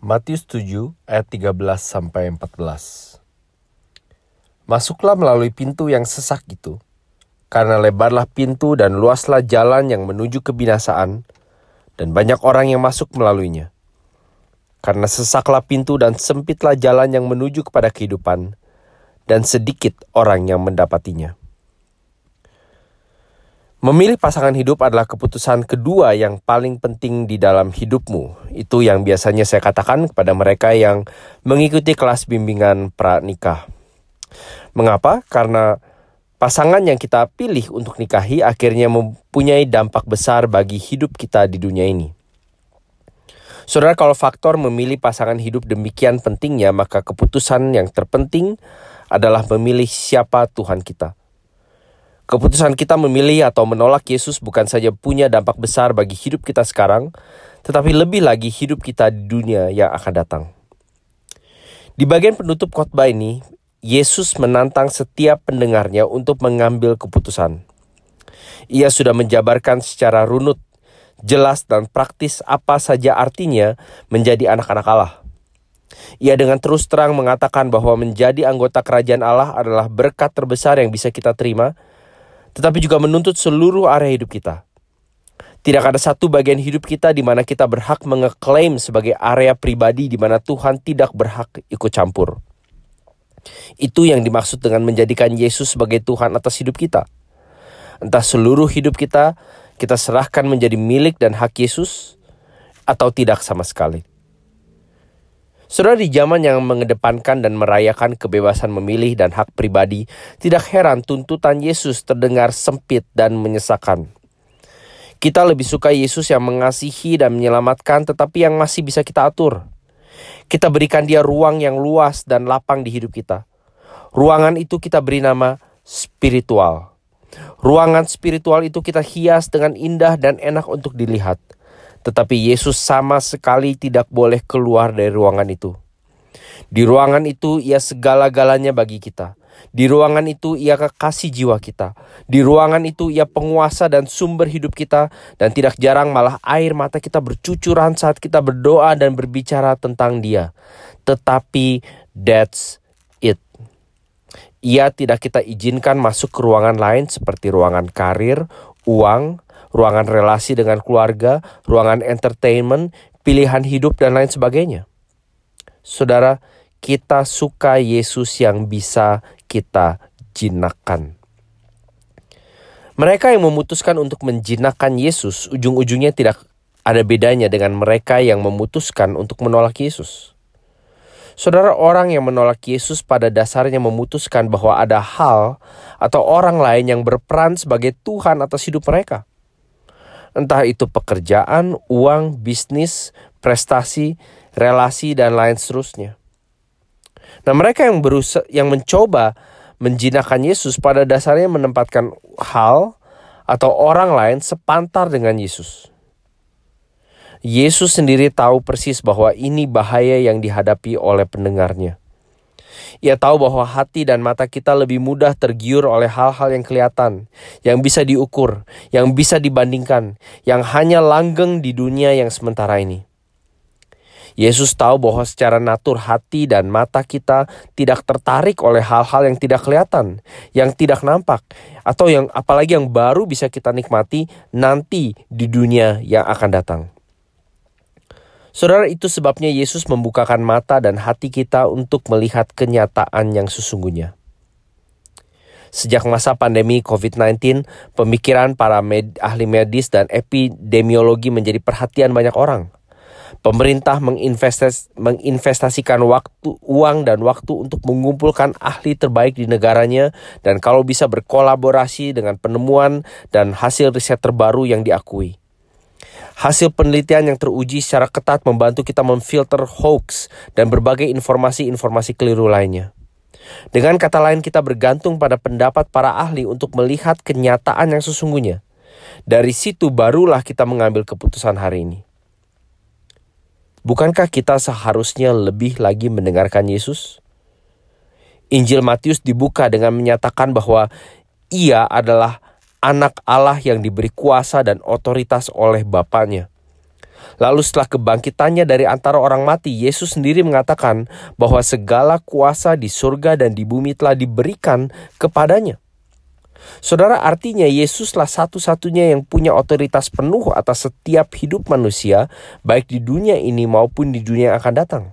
Matius 7 ayat 13 sampai 14. Masuklah melalui pintu yang sesak itu, karena lebarlah pintu dan luaslah jalan yang menuju kebinasaan, dan banyak orang yang masuk melaluinya. Karena sesaklah pintu dan sempitlah jalan yang menuju kepada kehidupan, dan sedikit orang yang mendapatinya. Memilih pasangan hidup adalah keputusan kedua yang paling penting di dalam hidupmu. Itu yang biasanya saya katakan kepada mereka yang mengikuti kelas bimbingan pranikah. Mengapa? Karena pasangan yang kita pilih untuk nikahi akhirnya mempunyai dampak besar bagi hidup kita di dunia ini. Saudara, kalau faktor memilih pasangan hidup demikian pentingnya, maka keputusan yang terpenting adalah memilih siapa Tuhan kita. Keputusan kita memilih atau menolak Yesus bukan saja punya dampak besar bagi hidup kita sekarang, tetapi lebih lagi hidup kita di dunia yang akan datang. Di bagian penutup khotbah ini, Yesus menantang setiap pendengarnya untuk mengambil keputusan. Ia sudah menjabarkan secara runut, jelas dan praktis apa saja artinya menjadi anak-anak Allah. Ia dengan terus terang mengatakan bahwa menjadi anggota kerajaan Allah adalah berkat terbesar yang bisa kita terima, tetapi juga menuntut seluruh area hidup kita. Tidak ada satu bagian hidup kita di mana kita berhak mengeklaim sebagai area pribadi di mana Tuhan tidak berhak ikut campur. Itu yang dimaksud dengan menjadikan Yesus sebagai Tuhan atas hidup kita. Entah seluruh hidup kita kita serahkan menjadi milik dan hak Yesus atau tidak sama sekali. Saudara di zaman yang mengedepankan dan merayakan kebebasan memilih dan hak pribadi, tidak heran tuntutan Yesus terdengar sempit dan menyesakan. Kita lebih suka Yesus yang mengasihi dan menyelamatkan tetapi yang masih bisa kita atur. Kita berikan dia ruang yang luas dan lapang di hidup kita. Ruangan itu kita beri nama spiritual. Ruangan spiritual itu kita hias dengan indah dan enak untuk dilihat tetapi Yesus sama sekali tidak boleh keluar dari ruangan itu. Di ruangan itu ia segala-galanya bagi kita. Di ruangan itu ia kekasih jiwa kita. Di ruangan itu ia penguasa dan sumber hidup kita. Dan tidak jarang malah air mata kita bercucuran saat kita berdoa dan berbicara tentang dia. Tetapi that's it. Ia tidak kita izinkan masuk ke ruangan lain seperti ruangan karir, uang, ruangan relasi dengan keluarga, ruangan entertainment, pilihan hidup, dan lain sebagainya. Saudara, kita suka Yesus yang bisa kita jinakkan. Mereka yang memutuskan untuk menjinakkan Yesus, ujung-ujungnya tidak ada bedanya dengan mereka yang memutuskan untuk menolak Yesus. Saudara, orang yang menolak Yesus pada dasarnya memutuskan bahwa ada hal atau orang lain yang berperan sebagai Tuhan atas hidup mereka entah itu pekerjaan, uang, bisnis, prestasi, relasi dan lain seterusnya. Nah, mereka yang berusaha yang mencoba menjinakkan Yesus pada dasarnya menempatkan hal atau orang lain sepantar dengan Yesus. Yesus sendiri tahu persis bahwa ini bahaya yang dihadapi oleh pendengarnya. Ia tahu bahwa hati dan mata kita lebih mudah tergiur oleh hal-hal yang kelihatan, yang bisa diukur, yang bisa dibandingkan, yang hanya langgeng di dunia yang sementara ini. Yesus tahu bahwa secara natur hati dan mata kita tidak tertarik oleh hal-hal yang tidak kelihatan, yang tidak nampak, atau yang apalagi yang baru bisa kita nikmati nanti di dunia yang akan datang. Saudara, itu sebabnya Yesus membukakan mata dan hati kita untuk melihat kenyataan yang sesungguhnya. Sejak masa pandemi COVID-19, pemikiran para med ahli medis dan epidemiologi menjadi perhatian banyak orang. Pemerintah menginvestas menginvestasikan waktu, uang dan waktu untuk mengumpulkan ahli terbaik di negaranya dan kalau bisa berkolaborasi dengan penemuan dan hasil riset terbaru yang diakui. Hasil penelitian yang teruji secara ketat membantu kita memfilter hoax dan berbagai informasi-informasi keliru lainnya. Dengan kata lain kita bergantung pada pendapat para ahli untuk melihat kenyataan yang sesungguhnya. Dari situ barulah kita mengambil keputusan hari ini. Bukankah kita seharusnya lebih lagi mendengarkan Yesus? Injil Matius dibuka dengan menyatakan bahwa ia adalah anak Allah yang diberi kuasa dan otoritas oleh Bapaknya. Lalu setelah kebangkitannya dari antara orang mati, Yesus sendiri mengatakan bahwa segala kuasa di surga dan di bumi telah diberikan kepadanya. Saudara, artinya Yesuslah satu-satunya yang punya otoritas penuh atas setiap hidup manusia, baik di dunia ini maupun di dunia yang akan datang.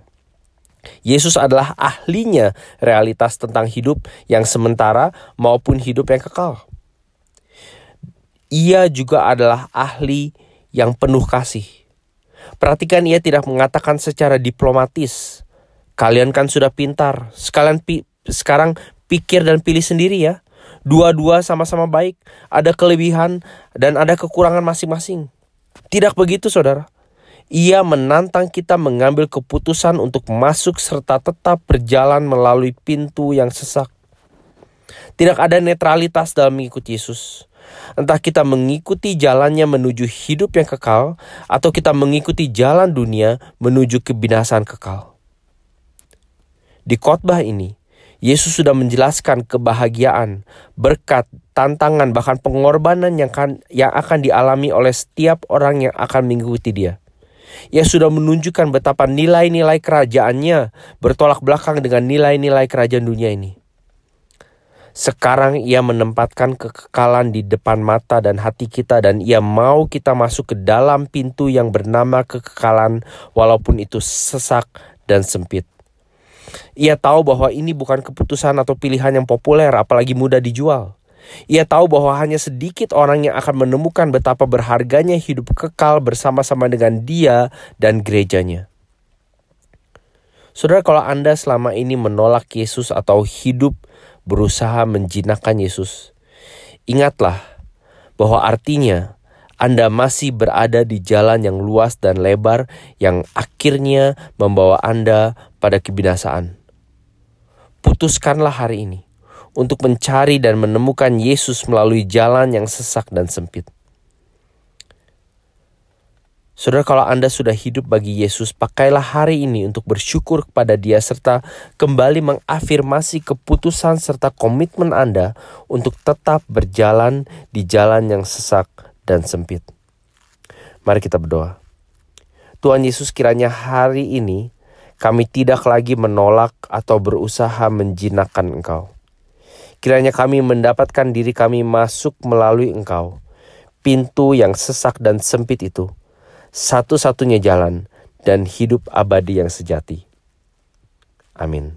Yesus adalah ahlinya realitas tentang hidup yang sementara maupun hidup yang kekal. Ia juga adalah ahli yang penuh kasih. Perhatikan ia tidak mengatakan secara diplomatis. Kalian kan sudah pintar. Sekalian pi sekarang pikir dan pilih sendiri ya. Dua-dua sama-sama baik, ada kelebihan dan ada kekurangan masing-masing. Tidak begitu, saudara. Ia menantang kita mengambil keputusan untuk masuk serta tetap berjalan melalui pintu yang sesak. Tidak ada netralitas dalam mengikuti Yesus. Entah kita mengikuti jalannya menuju hidup yang kekal, atau kita mengikuti jalan dunia menuju kebinasan kekal. Di khotbah ini, Yesus sudah menjelaskan kebahagiaan, berkat, tantangan, bahkan pengorbanan yang akan, yang akan dialami oleh setiap orang yang akan mengikuti dia. Ia sudah menunjukkan betapa nilai-nilai kerajaannya bertolak belakang dengan nilai-nilai kerajaan dunia ini. Sekarang ia menempatkan kekekalan di depan mata dan hati kita dan ia mau kita masuk ke dalam pintu yang bernama kekekalan walaupun itu sesak dan sempit. Ia tahu bahwa ini bukan keputusan atau pilihan yang populer, apalagi mudah dijual. Ia tahu bahwa hanya sedikit orang yang akan menemukan betapa berharganya hidup kekal bersama-sama dengan Dia dan gerejanya. Saudara, kalau Anda selama ini menolak Yesus atau hidup berusaha menjinakkan Yesus, ingatlah bahwa artinya Anda masih berada di jalan yang luas dan lebar yang akhirnya membawa Anda pada kebinasaan. Putuskanlah hari ini untuk mencari dan menemukan Yesus melalui jalan yang sesak dan sempit. Saudara, kalau Anda sudah hidup bagi Yesus, pakailah hari ini untuk bersyukur kepada Dia serta kembali mengafirmasi keputusan serta komitmen Anda untuk tetap berjalan di jalan yang sesak dan sempit. Mari kita berdoa. Tuhan Yesus kiranya hari ini kami tidak lagi menolak atau berusaha menjinakkan Engkau. Kiranya kami mendapatkan diri kami masuk melalui Engkau, pintu yang sesak dan sempit itu, satu-satunya jalan dan hidup abadi yang sejati. Amin.